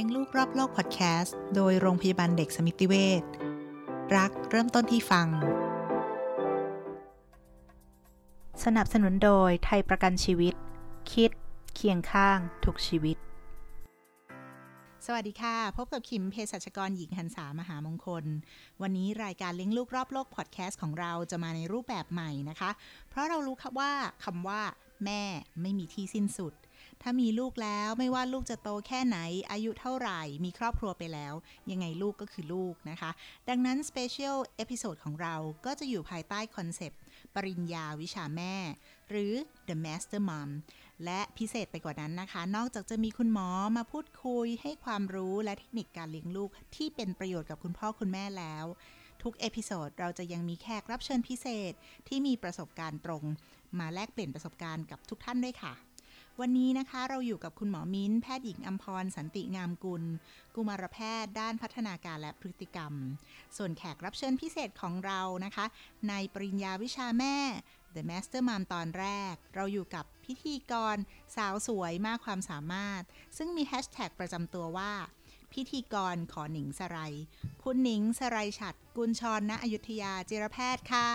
ลี้ยงลูกรอบโลกพอดแคสต์โดยโรงพยาบาลเด็กสมิติเวชรักเริ่มต้นที่ฟัง สนับสนุนโดยไทยประกันชีวิต คิด เคียงข้าง ทุกชีวิต สวัสดีค่ะ พบกับคิมเภสัชกรหญิงหันสามหามงคล วันนี้รายการเลี้ยงลูกรอบโลกพอดแคสต์ของเราจะมาในรูปแบบใหม่นะคะ เพราะเรารู้ครับว่าคำว่า แม่ไม่มีที่สิ้นสุด ถ้ามีลูกแล้วไม่ว่าลูกจะโตแค่ไหน อายุเท่าไหร่ มีครอบครัวไปแล้ว ยังไงลูกก็คือลูกนะคะ ดังนั้น special episode ของเราก็จะอยู่ภายใต้ concept ปริญญาวิชาแม่ หรือ The Master Mom และพิเศษไปกว่านั้นนะคะ นอกจากจะมีคุณหมอมาพูดคุยให้ความรู้และเทคนิคการเลี้ยงลูกที่เป็นประโยชน์กับคุณพ่อคุณแม่แล้วทุก episode เราจะยังมีแขกรับเชิญพิเศษที่มีประสบการณ์ตรง มาแลกเปลี่ยนประสบการณ์กับทุกท่านด้วยค่ะ วันนี้นะคะเราอยู่กับคุณหมอมิ้น แพทย์หญิงอัมพร สันติงามกุล กุมารแพทย์ด้านพัฒนาการและพฤติกรรม ส่วนแขกรับเชิญพิเศษของเรานะคะในปริญญาวิชาแม่ The Master Mom ตอนแรก เราอยู่กับพิธีกร สาวสวยมากความสามารถ ซึ่งมีแฮชแท็กประจำตัวว่า พิธีกรขอหนิงสไร คุณหนิง ศรัยฉัตร กุญชรณอยุธยาจีระแพทย์ค่ะ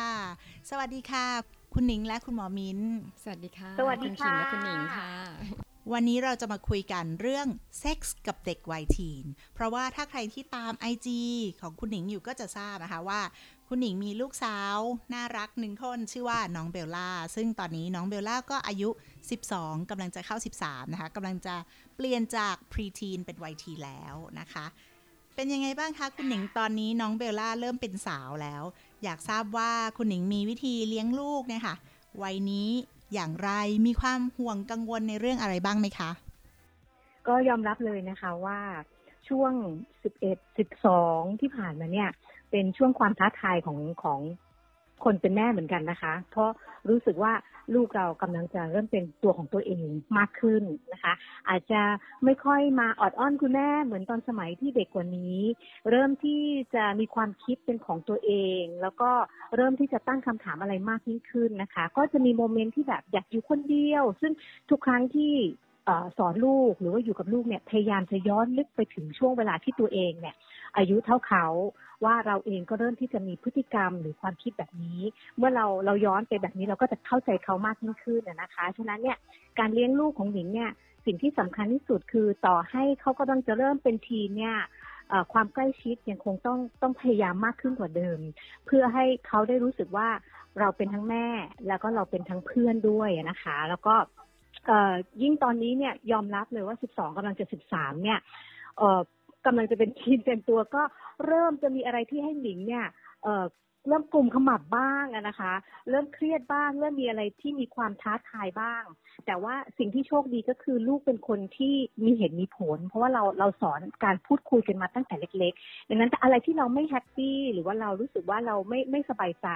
สวัสดีค่ะ คุณหนิงและคุณหมอมิ้น สวัสดีค่ะ สวัสดีค่ะขิมและคุณหนิงค่ะ วันนี้เราจะมาคุยกันเรื่องเซ็กส์กับเด็กวัย teen เพราะว่าถ้าใครที่ตาม IG ของคุณหนิงอยู่ก็จะทราบนะคะว่า คุณหนิงมีลูกสาว น่ารักหนึ่งคนชื่อว่าน้องเบลล่า ซึ่งตอนนี้น้องเบลล่าก็อายุ 12กำลังจะเข้า 13 นะคะกำลังจะเปลี่ยนจากพรีทีนเป็นวัยทีแล้วนะคะ เป็นยังไงบ้างคะคุณหนิงตอนนี้น้องเบลล่าเริ่มเป็นสาวแล้ว อยากทราบว่าคุณหนิงมีวิธีเลี้ยงลูกเนี่ยค่ะวัยนี้อย่างไรมีความห่วงกังวลในเรื่องอะไรบ้างไหมคะ ก็ยอมรับเลยนะคะว่าช่วง 11 12 ที่ผ่านมาเนี่ย เป็นช่วงความท้าทายของของ คนเป็นแม่เหมือนกันนะคะ เพราะรู้สึกว่าลูกเรากำลังจะเริ่มเป็นตัวของตัวเองมากขึ้นนะคะ อาจจะไม่ค่อยมาออดอ้อนคุณแม่เหมือนตอนสมัยที่เด็กกว่านี้ เริ่มที่จะมีความคิดเป็นของตัวเอง แล้วก็เริ่มที่จะตั้งคำถามอะไรมากยิ่งขึ้นนะคะ ก็จะมีโมเมนต์ที่แบบอยากอยู่คนเดียว ซึ่งทุกครั้งที่ สอนลูกหรือว่าอยู่กับลูกเนี่ยพยายามจะย้อนลึกไปถึงช่วงเวลาที่ตัวเองเนี่ย อายุเท่าเขาว่าเราเองก็เริ่มที่จะมีพฤติกรรมหรือความคิดแบบนี้ เมื่อเราเราย้อนไปแบบนี้เราก็จะเข้าใจเขามากยิ่งขึ้นนะคะฉะนั้นเนี่ยการเลี้ยงลูกของหนิงเนี่ยสิ่งที่สำคัญที่สุดคือต่อให้เขากำลังจะเริ่มเป็นทีเนี่ยความใกล้ชิดยังคงต้องต้องพยายามมากขึ้นกว่าเดิม เพื่อให้เขาได้รู้สึกว่าเราเป็นทั้งแม่ แล้วก็เราเป็นทั้งเพื่อนด้วยนะคะ แล้วก็ ยิ่งตอนนี้เนี่ยยอมรับเลยว่า 12กำลังจะ 13 เนี่ยเอ่อกำลังจะเป็นทีมเต็มตัวก็เริ่มจะมีอะไรที่ให้หนิงเนี่ยเเริ่มกลุ่มขมับบ้างนะคะ เริ่มเครียดบ้าง เริ่มมีอะไรที่มีความท้าทายบ้าง แต่ว่าสิ่งที่โชคดีก็คือลูกเป็นคนที่มีเหตุมีผล เพราะว่าเราเราสอนการพูดคุยกันมาตั้งแต่เล็กๆ ดังนั้นอะไรที่เราไม่ happy หรือว่าเรารู้สึกว่าเราไม่ไม่สบายใจ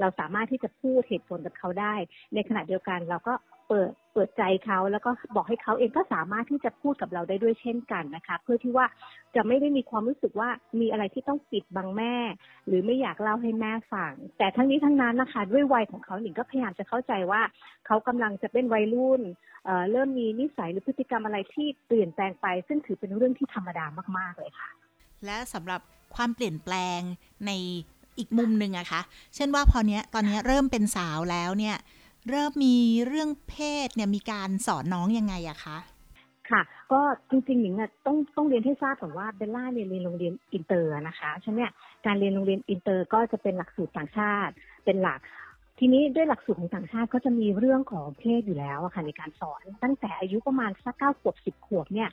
เราสามารถที่จะพูดเหตุผลกับเขาได้ ในขณะเดียวกันเราก็ เปิดเปิดใจเขาแล้วก็บอกให้เขาเองก็สามารถที่จะพูดกับเราได้ด้วยเช่นกันนะคะ เพื่อที่ว่าจะไม่ได้มีความรู้สึกว่ามีอะไรที่ต้องปิดบังแม่ หรือไม่อยากเล่าให้แม่ฟังแต่ทั้งนี้ทั้งนั้นนะคะ ด้วยวัยของเขาหนิงก็พยายามจะเข้าใจว่าเขากำลังจะเป็นวัยรุ่นเเริ่มมีนิสัยหรือพฤติกรรมอะไรที่เปลี่ยนแปลงไป ซึ่งถือเป็นเรื่องที่ธรรมดามาก ๆเลยค่ะ และสำหรับความเปลี่ยนแปลงในอีกมุมหนึ่งอะคะ เช่นว่าพอเนี้ยตอนเนี้ยเริ่มเป็นสาวแล้วเนี่ย เริ่มมีเรื่องเพศเนี่ยมีการสอนน้องยังไงอะคะค่ะ ก็จริงๆหนิงอะต้องต้องเรียนให้ทราบก่อนว่าเบลล่าเนี่ยเรียนโรงเรียนอินเตอร์นะคะฉะนั้นเนี่ยการเรียนโรงเรียนอินเตอร์ก็จะเป็นหลักสูตรต่างชาติเป็นหลักทีนี้ด้วยหลักสูตรของต่างชาติก็จะมีเรื่องของเพศอยู่แล้วอะค่ะในการสอน ตั้งแต่อายุประมาณสักเก้าขวบสิบขวบเนี่ย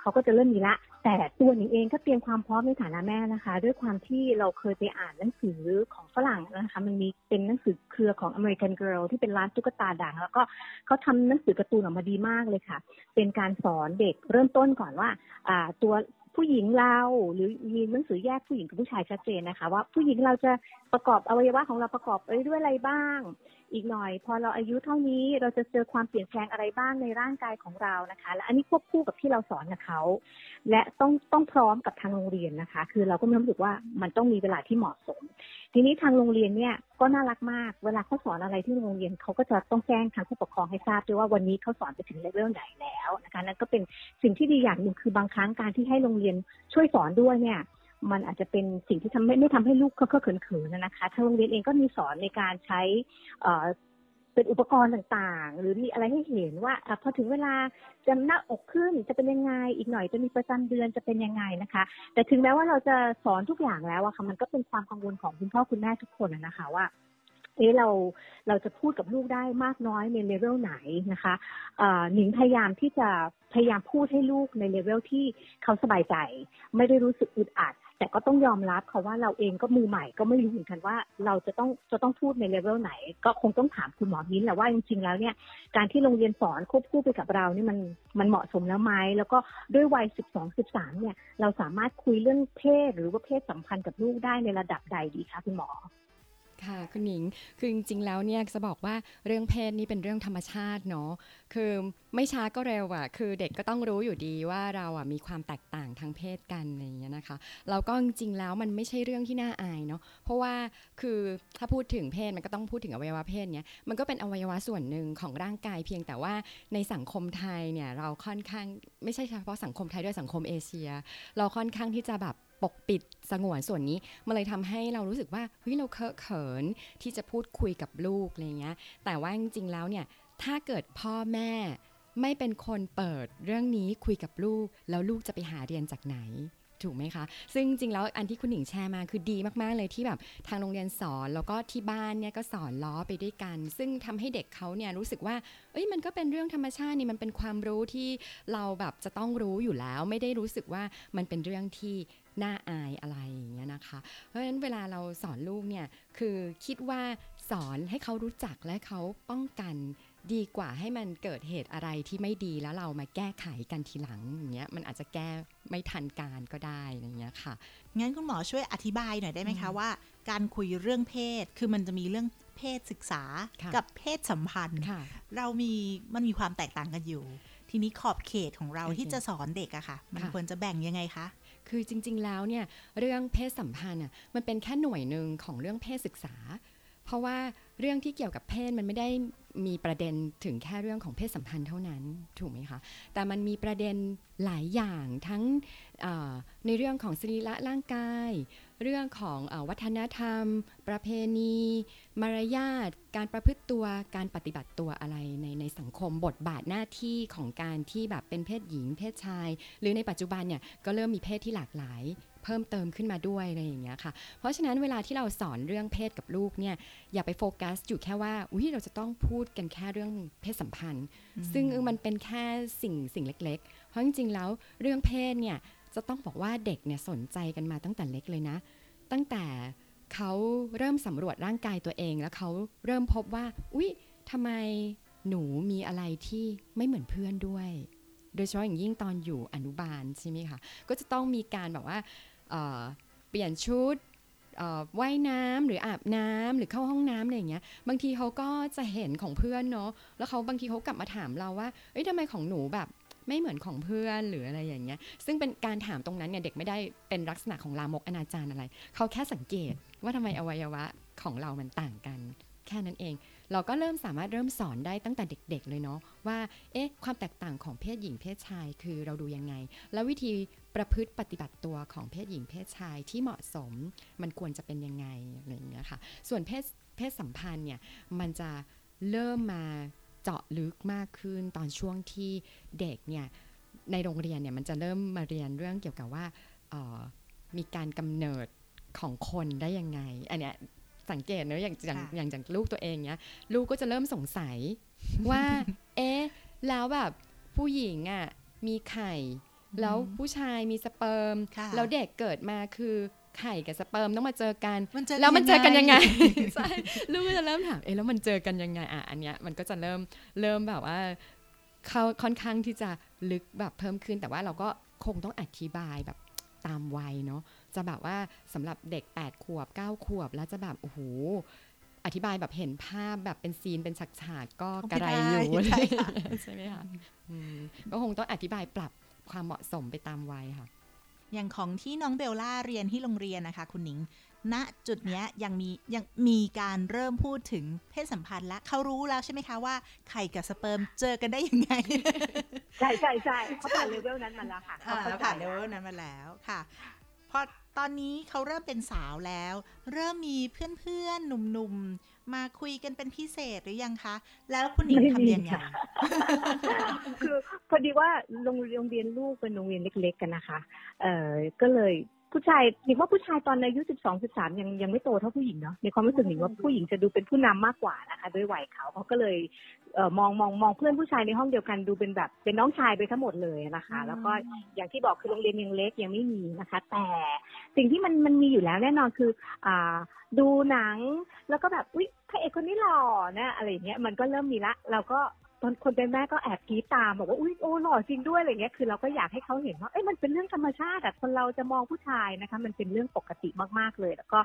เขาก็จะเริ่มมีละ แต่ตัวหนิงเองก็เตรียมความพร้อมในฐานะแม่นะคะ ด้วยความที่เราเคยไปอ่านหนังสือของฝรั่งนะคะ มันมีเป็นหนังสือเครือของ American Girl ที่เป็นร้านตุ๊กตาดัง แล้วก็เขาทำหนังสือการ์ตูนออกมาดีมากเลยค่ะ เป็นการสอนเด็กเริ่มต้นก่อนว่าอ่าตัวผู้หญิงเราหรือมีหนังสือแยกผู้หญิงกับผู้ชายชัดเจนนะคะ ว่าผู้หญิงเราจะประกอบอวัยวะของเราประกอบไปด้วยอะไรบ้าง อีกหน่อย พอเราอายุเท่านี้เราจะเจอความเปลี่ยนแปลงอะไรบ้างในร่างกายของเรานะคะ และอันนี้ควบคู่กับที่เราสอนกับเขาและต้องต้องพร้อมกับทางโรงเรียนนะคะ คือเราก็มีความรู้สึกว่ามันต้องมีเวลาที่เหมาะสม ทีนี้ทางโรงเรียนเนี่ยก็น่ารักมาก เวลาเขาสอนอะไรที่โรงเรียนเขาก็จะต้องแจ้งทางผู้ปกครองให้ทราบด้วยว่าวันนี้เขาสอนไปถึงเลเวลไหนแล้วนะคะนั่นก็เป็นสิ่งที่ดีอย่างหนึ่งคือบางครั้งการที่ให้โรงเรียนช่วยสอนด้วยเนี่ย มันอาจจะเป็นสิ่งที่ทำไม่ไม่ทำให้ลูกเขาเขินๆนนะคะทางโรงเรียนเองก็มีสอนในการใช้เป็นอุปกรณ์ต่างๆ หรือมีอะไรให้เห็นว่าอพอถึงเวลาจะหน้าอกขึ้นจะเป็นยังไง อีกหน่อยจะมีประจำเดือนจะเป็นยังไงนะคะ แต่ถึงแม้ว่าเราจะสอนทุกอย่างแล้วอะค่ะมันก็เป็นความกังวลของคุณพ่อคุณแม่ทุกคนนะคะว่าเอ๊ะเราเราจะพูดกับลูกได้มากน้อยในเลเวลไหนนะคะหนิงพยายามที่จะพยายามพูดให้ลูกในเลเวลที่เขาสบายใจ ไม่ได้รู้สึกอึดอัด แต่ก็ต้องยอมรับเขาว่าเราเองก็มือใหม่ก็ไม่รู้เหมือนกันว่าเราจะต้องจะต้องพูดในเลเวลไหน ก็คงต้องถามคุณหมอมิ้นแหละว่าจริงๆแล้วเนี่ยการที่โรงเรียนสอนควบคู่ไปกับเรานี่มันมันเหมาะสมแล้วไหมแล้วก็ด้วยวัยสิบสองสิบสามเนี่ย เราสามารถคุยเรื่องเพศหรือว่าเพศสัมพันธ์กับลูกได้ในระดับใดดีคะคุณหมอ ค่ะคุณหญิงคือจริงๆแล้วเนี่ยจะบอกว่าเรื่องเพศนี่เป็นเรื่องธรรมชาติเนาะคือไม่ช้าก็เร็วอะคือเด็กก็ต้องรู้อยู่ดีว่าเราอะมีความแตกต่างทางเพศกันอะไรอย่างเงี้ยนะคะเราก็จริงๆแล้วมันไม่ใช่เรื่องที่น่าอายเนาะเพราะว่าคือถ้าพูดถึงเพศมันก็ต้องพูดถึงอวัยวะเพศเนี้ยมันก็เป็นอวัยวะส่วนหนึ่งของร่างกายเพียงแต่ว่าในสังคมไทยเนี่ยเราค่อนข้างไม่ใช่เฉพาะสังคมไทยด้วยสังคมเอเชีย เราค่อนข้างที่จะแบบ ปกปิดสงวนส่วนนี้มันเลยทำให้เรารู้สึกว่าเฮ้ยเราเคอะเขินที่จะพูดคุยกับลูกอะไรเงี้ยแต่ว่าจริงๆแล้วเนี่ยถ้าเกิดพ่อแม่ไม่เป็นคนเปิดเรื่องนี้คุยกับลูก แล้วลูกจะไปหาเรียนจากไหนถูกไหมคะ ซึ่งจริงแล้วอันที่คุณหญิงแชร์มาคือดีมากๆเลยที่แบบทางโรงเรียนสอนแล้วก็ที่บ้านเนี่ยก็สอนล้อไปด้วยกัน ซึ่งทำให้เด็กเขาเนี่ยรู้สึกว่า เอ้ยมันก็เป็นเรื่องธรรมชาตินี่มันเป็นความรู้ที่เราแบบจะต้องรู้อยู่แล้ว ไม่ได้รู้สึกว่ามันเป็นเรื่องที่ น่าอายอะไรอย่างเงี้ยนะคะ เพราะฉะนั้นเวลาเราสอนลูกเนี่ยคือคิดว่าสอนให้เขารู้จักและเขาป้องกันดีกว่าให้มันเกิดเหตุอะไรที่ไม่ดีแล้วเรามาแก้ไขกันทีหลังอย่างเงี้ยมันอาจจะแก้ไม่ทันการก็ได้อย่างเงี้ยค่ะงั้นคุณหมอช่วยอธิบายหน่อยได้ไหมคะว่า การคุยเรื่องเพศคือมันจะมีเรื่องเพศศึกษากับเพศสัมพันธ์เรามีมันมีความแตกต่างกันอยู่ ทีนี้ขอบเขตของเราที่จะสอนเด็กอะค่ะ มันควรจะแบ่งยังไงคะ คือจริง ๆ แล้วเนี่ยเรื่องเพศสัมพันธ์อะมันเป็นแค่หน่วยหนึ่งของเรื่องเพศศึกษา เพราะว่าเรื่องที่เกี่ยวกับเพศมันไม่ได้มีประเด็นถึงแค่เรื่องของเพศสัมพันธ์เท่านั้นถูกไหมคะแต่มันมีประเด็นหลายอย่างทั้งในเรื่องของสรีระร่างกาย เรื่องของอวัฒนธรรม ประเพณี มารยาทการประพฤติตัวการปฏิบัติตัวอะไรในในสังคมบทบาทหน้าที่ของการที่แบบเป็นเพศหญิงเพศชาย หรือในปัจจุบันเนี่ยก็เริ่มมีเพศที่หลากหลาย เพิ่มเติมขึ้นมาด้วยอะไรอย่างเงี้ยค่ะ เพราะฉะนั้นเวลาที่เราสอนเรื่องเพศกับลูกเนี่ยอย่าไปโฟกัสอยู่แค่ว่าอุ้ยเราจะต้องพูดกันแค่เรื่องเพศสัมพันธ์ ซึ่งมันเป็นแค่สิ่งสิ่งเล็ก ๆ เพราะจริงๆแล้วเรื่องเพศเนี่ยจะต้องบอกว่าเด็กเนี่ยสนใจกันมาตั้งแต่เล็กเลยนะ ตั้งแต่เขาเริ่มสำรวจร่างกายตัวเอง แล้วเขาเริ่มพบว่า อุ้ยทำไมหนูมีอะไรที่ไม่เหมือนเพื่อนด้วย โดยเฉพาะอย่างยิ่งตอนอยู่อนุบาลใช่ไหมคะ ก็จะต้องมีการแบบว่า เปลี่ยนชุดว่ายน้ำหรืออาบน้ำหรือเข้าห้องน้ำอะไรอย่างเงี้ย บางทีเขาก็จะเห็นของเพื่อนเนาะแล้วเขาบางทีเขากลับมาถามเราว่าเอ้ยทำไมของหนูแบบไม่เหมือนของเพื่อนหรืออะไรอย่างเงี้ย ซึ่งเป็นการถามตรงนั้นเนี่ยเด็กไม่ได้เป็นลักษณะของลามกอนาจารอะไร เขาแค่สังเกตว่าทำไมอวัยวะของเรามันต่างกัน แค่นั้นเอง เราก็เริ่มสามารถเริ่มสอนได้ตั้งแต่เด็กๆเลยเนาะว่าเอ๊ะความแตกต่างของเพศหญิงเพศชายคือเราดูยังไง แล้ววิธีประพฤติปฏิบัติตัวของเพศหญิงเพศชายที่เหมาะสมมันควรจะเป็นยังไงอะไรอย่างเงี้ยค่ะส่วนเพศเพศสัมพันธ์เนี่ยมันจะเริ่มมาเจาะลึกมากขึ้นตอนช่วงที่เด็กเนี่ยในโรงเรียนเนี่ยมันจะเริ่มมาเรียนเรื่องเกี่ยวกับว่ามีการกำเนิดของคนได้ยังไง อันเนี้ย สังเกตเนอะอย่างอย่างอย่างจากลูกตัวเองเนี้ย ลูกก็จะเริ่มสงสัยว่า เอ๊ะ แล้วแบบผู้หญิงอะมีไข่ แล้วผู้ชายมีสเปิร์ม แล้วเด็กเกิดมาคือไข่กับสเปิร์มต้องมาเจอกัน แล้วมันเจอกันยังไงใช่ลูกก็จะเริ่มถาม เอ๊ะแล้วมันเจอกันยังไงอะอันเนี้ยมันก็จะเริ่มเริ่มแบบว่าเขาค่อนข้างที่จะลึกแบบเพิ่มขึ้นแต่ว่าเราก็คงต้องอธิบายแบบตามวัยเนาะ จะแบบว่าสำหรับเด็ก 8 ขวบ 9 ขวบ แล้วจะแบบโอ้โหอธิบายแบบเห็นภาพแบบเป็นซีนเป็นฉากๆก็คงกไม่ระไรได้อยู่ใช่ค่ะใช่ไหมคะอืมก็คงต้องอธิบายปรับความเหมาะสมไปตามวัยค่ะ อย่างของที่น้องเบลล่าเรียนที่โรงเรียนนะคะ คุณหนิง ณจุดเนี้ยยังมียังมีการเริ่มพูดถึงเพศสัมพันธ์แล้วเขารู้แล้วใช่ไหมคะว่าไข่กับสเปิร์มเจอกันได้ยังไง ใช่ใช่ใช่เขาผ่านเลเวลนั้นมาแล้วค่ะอ่าเขาแล้วเข้าใจผ่านเลเวลนั้นมาแล้วค่ะพอ ตอนนี้เขาเริ่มเป็นสาวแล้ว เริ่มมีเพื่อนๆ หนุ่มๆ มาคุยกันเป็นพิเศษหรือยังคะ แล้วคุณหนิงทำยังไงคือพอดีว่าโรงโรงเรียนลูกเป็นโรงเรียนเล็ก ๆ กันนะคะ เอ่อก็เลย ผู้ชายหนิงว่าผู้ชายตอนอายุสิบสองสิบสามยังยังไม่โตเท่าผู้หญิงเนาะในความรู้สึกหนิงว่าผู้หญิงจะดูเป็นผู้นำมากกว่านะคะด้วยวัยเขาเขาก็เลยเอ่อมองมองมองเพื่อนผู้ชายในห้องเดียวกันดูเป็นแบบเป็นน้องชายไปทั้งหมดเลยนะคะ แล้วก็อย่างที่บอกคือโรงเรียนยังเล็กยังไม่มีนะคะ แต่สิ่งที่มันมันมีอยู่แล้วแน่นอนคืออ่าดูหนังแล้วก็แบบอุ๊ยพระเอกคนนี้หล่อนะอะไรอย่างเงี้ยมันก็เริ่มมีละ เราก็ ตอนคนเป็นแม่ก็แอบกรีดตามบอกว่าอุ้ยโอ้หล่อจริงด้วยอะไรเงี้ยคือเราก็อยากให้เขาเห็นว่าเอ้ยมันเป็นเรื่องธรรมชาติอะคนเราจะมองผู้ชายนะคะ มันเป็นเรื่องปกติมากๆเลย แล้วก็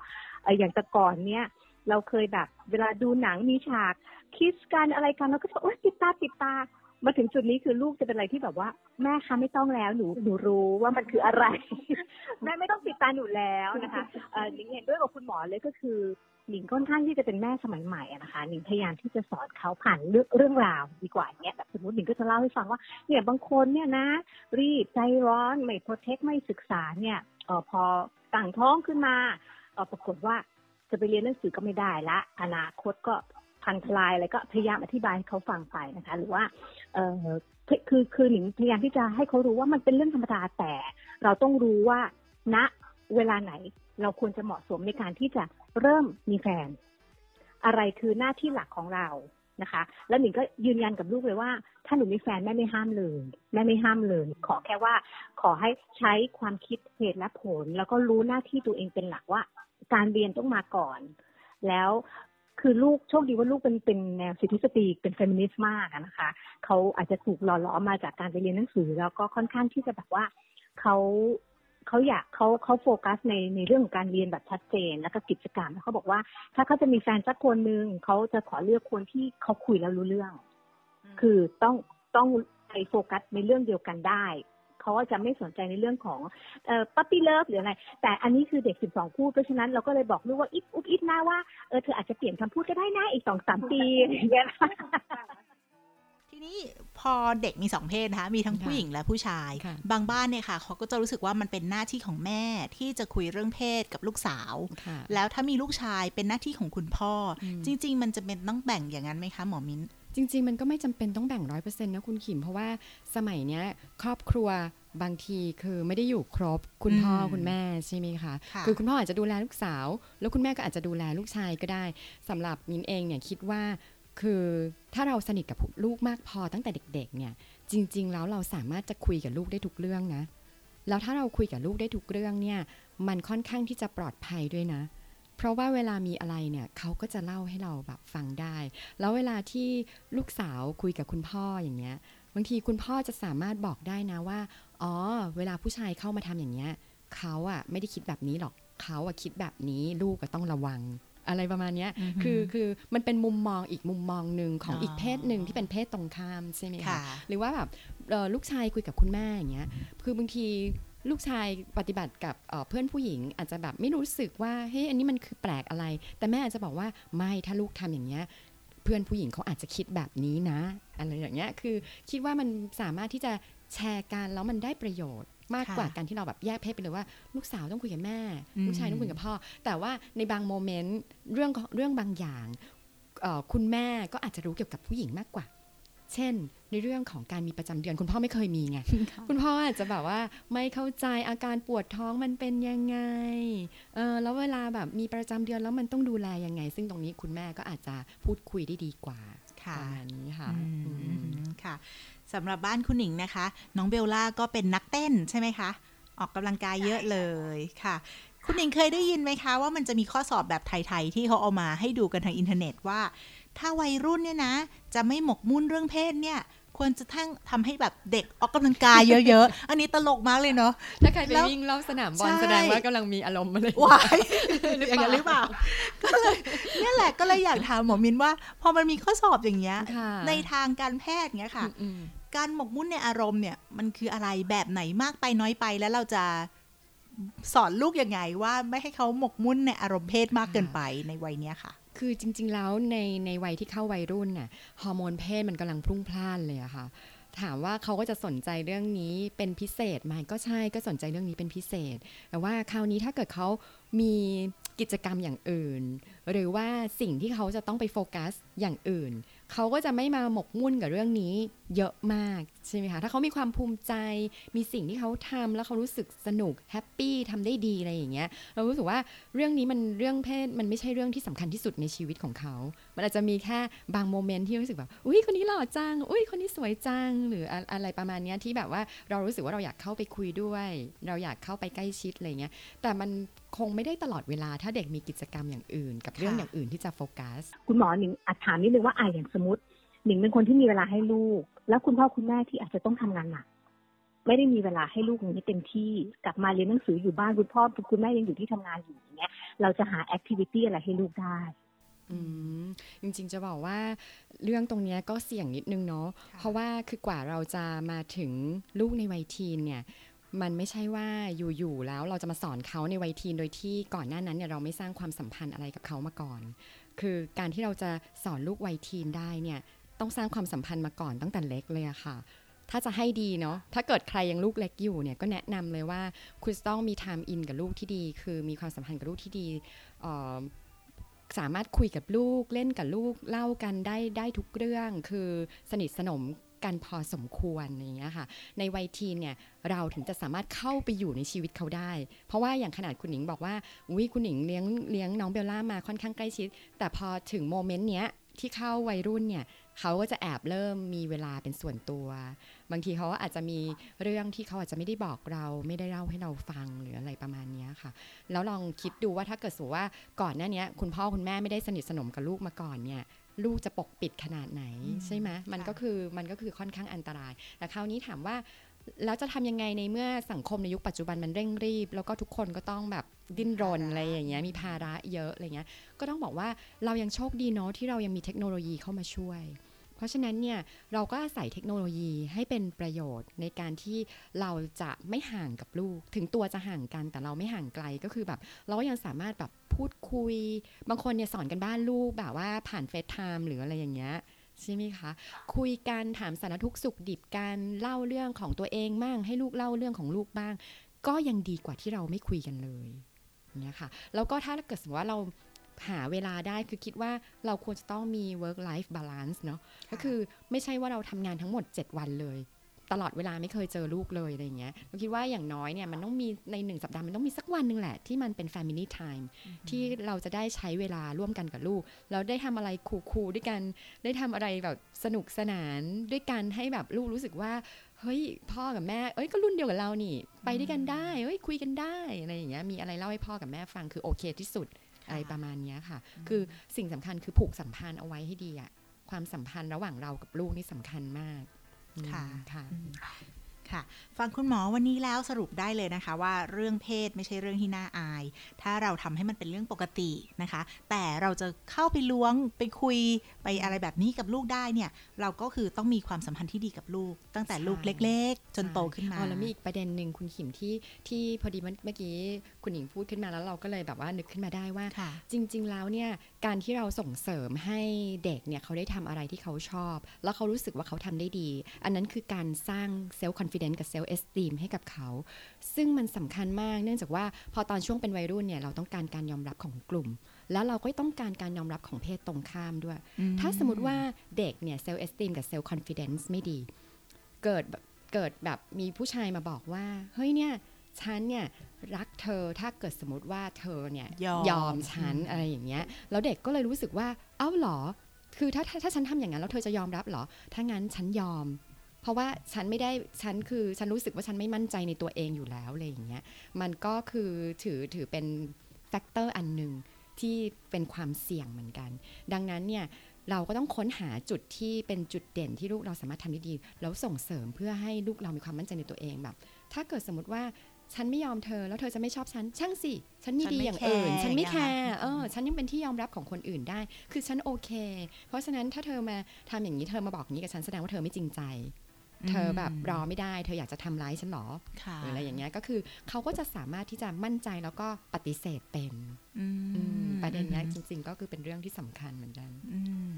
อย่างแต่ก่อนเนี้ยเราเคยแบบ เวลาดูหนังมีฉากคิสกันอะไรกันเราก็จะโอ๊ยติดตาติดตามาถึงจุดนี้คือลูกจะเป็นอะไรที่แบบว่า แม่คะไม่ต้องแล้วหนูหนูรู้ว่ามันคืออะไร แม่ไม่ต้องปิดตาหนูแล้วนะคะเอ่อหนิงเห็นด้วยกับคุณหมอเลยก็คือ หนิงค่อนข้างที่จะเป็นแม่สมัยใหม่นะคะหนิงพยายามที่จะสอนเขาผ่านเรื่องเรื่องราวดีกว่าอย่างเงี้ยแบบสมมติหนิงก็จะเล่าให้ฟังว่าเนี่ยบางคนเนี่ยนะ รีบใจร้อนไม่โปรเทคไม่ศึกษาเนี่ยออพอต่างท้องขึ้นมาเออปรากฏว่าจะไปเรียนหนังสือก็ไม่ได้ละ อนาคตก็พังทลายอะไรก็พยายามอธิบายให้เขาฟังไปนะคะ หรือว่าเออคือคือคือหนิงพยายามที่จะให้เขารู้ว่ามันเป็นเรื่องธรรมดาแต่ เราต้องรู้ว่าณเวลาไหนเราควรจะเหมาะสมในการที่จะ เริ่มมีแฟน อะไรคือหน้าที่หลักของเรานะคะ แล้วหนิงก็ยืนยันกับลูกเลยว่า ถ้าหนูมีแฟนแม่ไม่ห้ามเลยแม่ไม่ห้ามเลย ขอแค่ว่า ขอให้ใช้ความคิดเหตุและผล แล้วก็รู้หน้าที่ตัวเองเป็นหลักว่า การเรียนต้องมาก่อน แล้วคือลูกโชคดีว่าลูกเป็นเป็นแนวสิทธิสตรีเป็นเฟมินิสต์มากนะคะเขาอาจจะถูกหล่อหลอมมาจากการไปเรียนหนังสือ แล้วก็ค่อนข้างที่จะแบบว่าเขา เขาอยากเขาเขาโฟกัสในในเรื่องของการเรียนแบบชัดเจน แล้วก็กิจกรรมแล้วเขาบอกว่า ถ้าเขาจะมีแฟนสักคนหนึ่งเขาจะขอเลือกคนที่เขาคุยแล้วรู้เรื่อง คือต้องต้องไปโฟกัสในเรื่องเดียวกันได้เขาก็จะไม่สนใจในเรื่องของเอ่อ puppy love หรืออะไร แต่อันนี้คือเด็ก12พูดเพราะฉะนั้นเราก็เลยบอกลูกว่าอิฟอุ๊บอิฟนะว่าเออเธออาจจะเปลี่ยนคำพูดก็ได้นะอีกสองสามปีอย่างเงี้ยที นี้พอเด็กมีสองเพศนะคะ มีทั้งค่ะผู้หญิงและผู้ชายค่ะบางบ้านเนี่ยค่ะเขาก็จะรู้สึกว่ามันเป็นหน้าที่ของแม่ที่จะคุยเรื่องเพศกับลูกสาวค่ะแล้วถ้ามีลูกชายเป็นหน้าที่ของคุณพ่ออมจริง ๆ มันจะเป็นต้องแบ่งอย่างนั้นไหมคะหมอมิ้นจริง ๆ มันก็ไม่จำเป็นต้องแบ่งร้อยเปอร์เซ็นต์นะคุณขิม เพราะว่าสมัยเนี้ยครอบครัวบางทีคือไม่ได้อยู่ครบคุณพ่ออืมคุณแม่ใช่ไหมคะค่ะคือคุณพ่ออาจจะดูแลลูกสาว แล้วคุณแม่ก็อาจจะดูแลลูกชายก็ได้สำหรับมิ้นเองเนี่ยคิดว่า คือถ้าเราสนิทกับลูกมากพอตั้งแต่เด็ก ๆ เนี่ย จริง ๆ แล้วเราสามารถจะคุยกับลูกได้ทุกเรื่องนะ แล้วถ้าเราคุยกับลูกได้ทุกเรื่องเนี่ย มันค่อนข้างที่จะปลอดภัยด้วยนะ เพราะว่าเวลามีอะไรเนี่ยเขาก็จะเล่าให้เราแบบฟังได้ แล้วเวลาที่ลูกสาวคุยกับคุณพ่ออย่างเงี้ย บางทีคุณพ่อจะสามารถบอกได้นะว่า อ๋อ เวลาผู้ชายเข้ามาทำอย่างเงี้ยเขาอะไม่ได้คิดแบบนี้หรอกเขาอะคิดแบบนี้ลูกก็ต้องระวัง อะไรประมาณเนี้ยอือหือคือคือมันเป็นมุมมองอีกมุมมองหนึ่งของอ๋ออีอีกเพศหนึ่งที่เป็นเพศตรงข้ามใช่ไหมคะค่ะหรือว่าแบบเอ่อลูกชายคุยกับคุณแม่อย่างเงี้ยคือบางทีลูกชายปฏิบัติกับเอ่อเพื่อนผู้หญิง อาจจะแบบไม่รู้สึกว่าเฮ้ยอันนี้มันคือแปลกอะไร แต่แม่อาจจะบอกว่าไม่ถ้าลูกทำอย่างเงี้ยเพื่อนผู้หญิงเขาอาจจะคิดแบบนี้นะอะไรอย่างเงี้ยคือคิดว่ามันสามารถที่จะแชร์กันแล้วมันได้ประโยชน์ มากค่ะกว่าการที่เราแบบแยกเพศไปเลยว่า ลูกสาวต้องคุยกับแม่อืมลูกชายต้องคุยกับพ่อ แต่ว่าในบางโมเมนต์เรื่องของเรื่องบางอย่างเอ่อคุณแม่ก็อาจจะรู้เกี่ยวกับผู้หญิงมากกว่า เช่น ในเรื่องของการมีประจำเดือนคุณพ่อไม่เคยมีไง คุณพ่ออาจจะแบบว่าไม่เข้าใจอาการปวดท้องมันเป็นยังไงเออแล้วเวลาแบบมีประจำเดือนแล้วมันต้องดูแลยังไง ซึ่งตรงนี้คุณแม่ก็อาจจะพูดคุยได้ดีกว่าค่ะประมาณนี้ค่ะอืมอืมค่ะสำหรับบ้านคุณหนิงนะคะ น้องเบลล่าก็เป็นนักเต้นใช่ไหมคะ ออกกำลังกายเยอะเลยค่ะคุณหนิงเคยได้ยินไหมคะว่ามันจะมีข้อสอบแบบไทย ๆ ที่เขาเอามาให้ดูกันทางอินเทอร์เน็ตว่า ถ้าวัยรุ่นเนี่ยนะ จะไม่หมกมุ่นเรื่องเพศเนี่ยควรจะทั้งทำให้แบบเด็กออกกำลังกายเยอะๆ อันนี้ตลกมากเลยเนาะ ถ้าใครไปแล้ววิ่งรอบสนามบอลใช่แสดงว่ากำลังมีอารมณ์อะไรวายอย่างนั้นหรือเปล่า ก็เลยเนี่ยแหละก็เลยอยากถามหมอมินว่า พอมันมีข้อสอบอย่างเงี้ยค่ะในทางการแพทย์เงี้ยค่ะอืมการหมกมุ่นในอารมณ์เนี่ย มันคืออะไรแบบไหนมากไปน้อยไปแล้วเราจะสอนลูกยังไงว่าไม่ให้เขาหมกมุ่นในอารมณ์เพศมากเกินไปในวัยเนี้ยค่ะ คือจริง ๆ แล้วในในวัยที่เข้าวัยรุ่นน่ะฮอร์โมนเพศมันกำลังพรุ่งพล่านเลยอะค่ะ ถามว่าเขาก็จะสนใจเรื่องนี้เป็นพิเศษไหมก็ใช่ก็สนใจเรื่องนี้เป็นพิเศษ แต่ว่าคราวนี้ถ้าเกิดเขามีกิจกรรมอย่างอื่น หรือว่าสิ่งที่เขาจะต้องไปโฟกัสอย่างอื่น เขาก็จะไม่มาหมกมุ่นกับเรื่องนี้เยอะมากใช่ไหมคะถ้าเขามีความภูมิใจ มีสิ่งที่เขาทำแล้วเขารู้สึกสนุกแฮปปี้ทำได้ดีอะไรอย่างเงี้ยเรารู้สึกว่าเรื่องนี้มันเรื่องเพศมันไม่ใช่เรื่องที่สำคัญที่สุดในชีวิตของเขา มันอาจจะมีแค่บางโมเมนต์ที่รู้สึกแบบอุ้ยคนนี้หล่อจังอุ้ยคนนี้สวยจังหรืออะไรประมาณเนี้ยที่แบบว่าเรารู้สึกว่าเราอยากเข้าไปคุยด้วย เราอยากเข้าไปใกล้ชิดอะไรเงี้ยแต่มันคงไม่ได้ตลอดเวลาถ้าเด็กมีกิจกรรมอย่างอื่น กับเรื่องอย่างอื่นที่จะโฟกัส คุณหมอหนิงอาจถามนิดนึงว่าอ่าอย่างสมมติหนิงเป็นคนที่มีเวลาให้ลูก แล้วคุณพ่อคุณแม่ที่อาจจะต้องทำงานหนักไม่ได้มีเวลาให้ลูกอย่างนี้เต็มที่กลับมาเรียนหนังสืออยู่บ้านคุณพ่อคุณแม่ยังอยู่ที่ทำงานอยู่อย่างเงี้ย เราจะหาแอคทิวิตี้อะไรให้ลูกได้อืมจริงๆจะบอกว่าเรื่องตรงเนี้ยก็เสี่ยงนิดนึงเนาะค่ะเพราะว่าคือกว่าเราจะมาถึงลูกในวัยทีนเนี่ยมันไม่ใช่ว่าอยู่ๆแล้วเราจะมาสอนเขาในวัยทีนโดยที่ก่อนหน้านั้นเนี่ยเราไม่สร้างความสัมพันธ์อะไรกับเขามาก่อน คือการที่เราจะสอนลูกวัยทีนได้เนี่ยต้องสร้างความสัมพันธ์มาก่อนตั้งแต่เล็กเลยอะค่ะ ถ้าจะให้ดีเนาะถ้าเกิดใครยังลูกเล็กอยู่เนี่ยก็แนะนำเลยว่าคุณต้องมี time in กับลูกที่ดี คือมีความสัมพันธ์กับลูกที่ดีสามารถคุยกับลูกเล่นกับลูกเล่ากันได้ได้ทุกเรื่อง คือสนิทสนม กันพอสมควรอย่างเงี้ยค่ะ ในวัยทีนเนี่ยเราถึงจะสามารถเข้าไปอยู่ในชีวิตเขาได้ เพราะว่าอย่างขนาดคุณหนิงบอกว่าอุ้ยคุณหนิงเลี้ยงเลี้ยงน้องเบลล่ามาค่อนข้างใกล้ชิด แต่พอถึงโมเมนต์เนี้ยที่เข้าวัยรุ่นเนี่ยเขาก็จะแอบเริ่มมีเวลาเป็นส่วนตัว บางทีเขาอาจจะมีเรื่องที่เขาอาจจะไม่ได้บอกเรา ไม่ได้เล่าให้เราฟังหรืออะไรประมาณเนี้ยค่ะ แล้วลองคิดดูว่าถ้าเกิดสมมติว่าก่อนหน้าเนี้ยคุณพ่อคุณแม่ไม่ได้สนิทสนมกับลูกมาก่อนเนี่ย ลูกจะปกปิดขนาดไหนอืมใช่ไหมมันค่ะก็คือมันก็คือค่อนข้างอันตราย แต่คราวนี้ถามว่าแล้วจะทำยังไงในเมื่อสังคมในยุคปัจจุบันมันเร่งรีบ แล้วก็ทุกคนก็ต้องแบบดิ้นรนอะไรอย่างเงี้ยมีภาระเยอะอะไรเงี้ยก็ต้องบอกว่าเรายังโชคดีเนาะที่เรายังมีเทคโนโลยีเข้ามาช่วย เพราะฉะนั้นเนี่ยเราก็อาศัยเทคโนโลยีให้เป็นประโยชน์ในการที่เราจะไม่ห่างกับลูก ถึงตัวจะห่างกันแต่เราไม่ห่างไกลก็คือแบบ เราก็ยังสามารถแบบพูดคุย บางคนเนี่ยสอนการบ้านลูกแบบว่าผ่าน FaceTime หรืออะไรอย่างเงี้ยใช่ไหมคะ คุยกันถามสารทุกขสุขดิบกันเล่าเรื่องของตัวเองบ้างให้ลูกเล่าเรื่องของลูกบ้าง ก็ยังดีกว่าที่เราไม่คุยกันเลยเงี้ยค่ะแล้วก็ถ้าเกิดสมมติว่าเรา หาเวลาได้คือคิดว่าเราควรจะต้องมี work life balance เนาะก็คือไม่ใช่ว่าเราทำงานทั้งหมด 7 วันเลย ตลอดเวลาไม่เคยเจอลูกเลยอะไรอย่างเงี้ยเราคิดว่าอย่างน้อยเนี่ยมันต้องมีในหนึ่งสัปดาห์มันต้องมีสักวันหนึ่งแหละ ที่มันเป็น family time ที่เราจะได้ใช้เวลาร่วมกันกับลูก เราได้ทำอะไรคูลๆด้วยกัน ได้ทำอะไรแบบสนุกสนานด้วยกันให้แบบลูกรู้สึกว่าเฮ้ยพ่อกับแม่ เอ้ยก็รุ่นเดียวกับเรานี่ ไปด้วยกันได้เอ้ยคุยกันได้อะไรอย่างเงี้ยมีอะไรเล่าให้พ่อกับแม่ฟังคือโอเคที่สุดค่ะ อะไรประมาณเนี้ยค่ะ คือสิ่งสำคัญคือผูกสัมพันธ์เอาไว้ให้ดีอะความสัมพันธ์ระหว่างเรากับลูกนี่สำคัญมากอืมค่ะ ค่ะอืมค่ะ ฟังคุณหมอวันนี้แล้วสรุปได้เลยนะคะ ว่าเรื่องเพศไม่ใช่เรื่องที่น่าอาย ถ้าเราทำให้มันเป็นเรื่องปกตินะคะ แต่เราจะเข้าไปล้วงไปคุยไปอะไรแบบนี้กับลูกได้เนี่ย เราก็คือต้องมีความสัมพันธ์ที่ดีกับลูก ตั้งแต่ลูกใช่เล็ก ๆ จนโตขึ้นมาอ๋อแล้วมีอีกประเด็นหนึ่งคุณขิมที่ที่พอดีเมื่อเมื่อกี้คุณหญิงพูดขึ้นมาแล้วเราก็เลยแบบว่านึกขึ้นมาได้ว่าค่ะจริง ๆ แล้วเนี่ยการที่เราส่งเสริมให้เด็กเนี่ยเขาได้ทำอะไรที่เขาชอบ แล้วเขารู้สึกว่าเขาทำได้ดี อันนั้นคือการสร้างเซลล์คอนฟ idence กับเซลล์เอสตีมให้กับเขา ซึ่งมันสำคัญมากเนื่องจากว่าพอตอนช่วงเป็นวัยรุ่นเนี่ยเราต้องการการยอมรับของกลุ่ม แล้วเราก็ต้องการการยอมรับของเพศตรงข้ามด้วย ถ้าสมมติว่าเด็กเนี่ยเซลล์เอสตีมกับเซลล์คอนฟ idence ไม่ดี เกิดแบบเกิดแบบมีผู้ชายมาบอกว่าเฮ้ยเนี่ย ฉันเนี่ยรักเธอถ้าเกิดสมมติว่าเธอเนี่ยยอมฉันอืมอะไรอย่างเงี้ยแล้วเด็กก็เลยรู้สึกว่าเอ้าเหรอ คือถ้าถ้าถ้าฉันทำอย่างนั้นแล้วเธอจะยอมรับเหรอ ถ้างั้นฉันยอม เพราะว่าฉันไม่ได้ฉันคือฉันรู้สึกว่าฉันไม่มั่นใจในตัวเองอยู่แล้วอะไรอย่างเงี้ยมันก็คือถือถือเป็น factor อันหนึ่งที่เป็นความเสี่ยงเหมือนกัน ดังนั้นเนี่ยเราก็ต้องค้นหาจุดที่เป็นจุดเด่นที่ลูกเราสามารถทำได้ดี แล้วส่งเสริมเพื่อให้ลูกเรามีความมั่นใจในตัวเองแบบ ถ้าเกิดสมมติว่า ฉันไม่ยอมเธอแล้วเธอจะไม่ชอบฉัน ช่างสิ ฉันมีฉันดีไม่อย่างอื่นแคร์ฉันไม่อย่างแคเงี้ยร์เออฉันยังเป็นที่ยอมรับของคนอื่นได้ คือฉันโอเค เพราะฉะนั้นถ้าเธอมาทำอย่างนี้เธอมาบอกอย่างนี้กับฉันแสดงว่าเธอไม่จริงใจ เธอแบบรอไม่ได้ เธออยากจะทำร้ายฉันเหรอค่ะหรืออะไรอย่างเงี้ยก็คือเขาก็จะสามารถที่จะมั่นใจแล้วก็ปฏิเสธเป็นอืมอืมประเด็นเนี้ยจริง ๆ ก็คือเป็นเรื่องที่สำคัญเหมือนกันอืม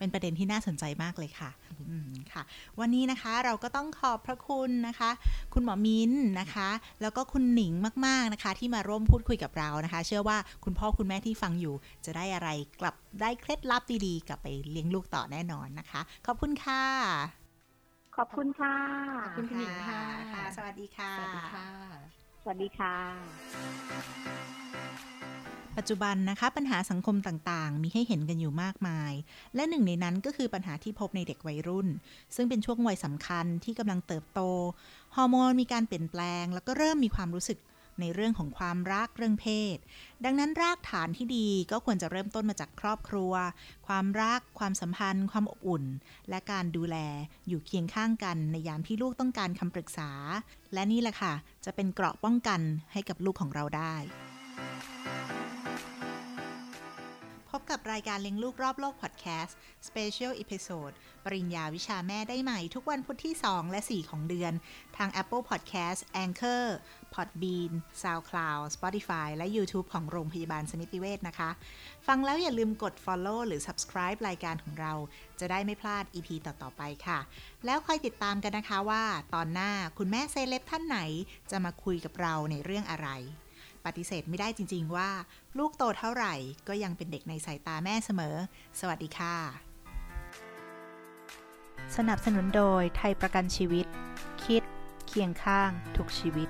เป็นประเด็นที่น่าสนใจมากเลยค่ะอืมค่ะ วันนี้นะคะเราก็ต้องขอบพระคุณนะคะ คุณหมอมิ้นนะคะ แล้วก็คุณหนิงมากๆนะคะ ที่มาร่วมพูดคุยกับเรานะคะ เชื่อว่าคุณพ่อคุณแม่ที่ฟังอยู่ จะได้อะไรกลับได้เคล็ดลับดีๆ กลับไปเลี้ยงลูกต่อแน่นอนนะคะ ขอบคุณค่ะขอบคุณค่ะขอบคุณคุณหนิงค่ะค่ะ สวัสดีค่ะ สวัสดีค่ะ สวัสดีค่ะ ปัจจุบันนะคะปัญหาสังคมต่างๆ มีให้เห็นกันอยู่มากมาย และหนึ่งในนั้นก็คือปัญหาที่พบในเด็กวัยรุ่น ซึ่งเป็นช่วงวัยสำคัญที่กำลังเติบโต ฮอร์โมนมีการเปลี่ยนแปลง แล้วก็เริ่มมีความรู้สึกในเรื่องของความรักเรื่องเพศ ดังนั้นรากฐานที่ดีก็ควรจะเริ่มต้นมาจากครอบครัว ความรัก ความสัมพันธ์ ความอบอุ่น และการดูแลอยู่เคียงข้างกันในยามที่ลูกต้องการคำปรึกษา และนี่แหละค่ะ จะเป็นเกราะป้องกันให้กับลูกของเราได้ พบกับรายการเลี้ยงลูกรอบโลกพอดแคสต์ Special Episode ปริญญาวิชาแม่ได้ใหม่ทุกวันพุธที่ 2 และ 4 ของเดือน ทาง Apple Podcast Anchor Podbean SoundCloud Spotify และ YouTube ของโรงพยาบาลสมิติเวชนะคะ ฟังแล้วอย่าลืมกด follow หรือ subscribe รายการของเรา จะได้ไม่พลาด EP ต่อ ๆ ไปค่ะ แล้วคอยติดตามกันนะคะว่า ตอนหน้าคุณแม่เซเลบท่านไหนจะมาคุยกับเราในเรื่องอะไร ปฏิเสธไม่ได้จริง ๆ ว่า ลูกโตเท่าไหร่ก็ยังเป็นเด็กในสายตาแม่เสมอ สวัสดีค่ะ สนับสนุนโดยไทยประกันชีวิต คิด เคียงข้างทุกชีวิต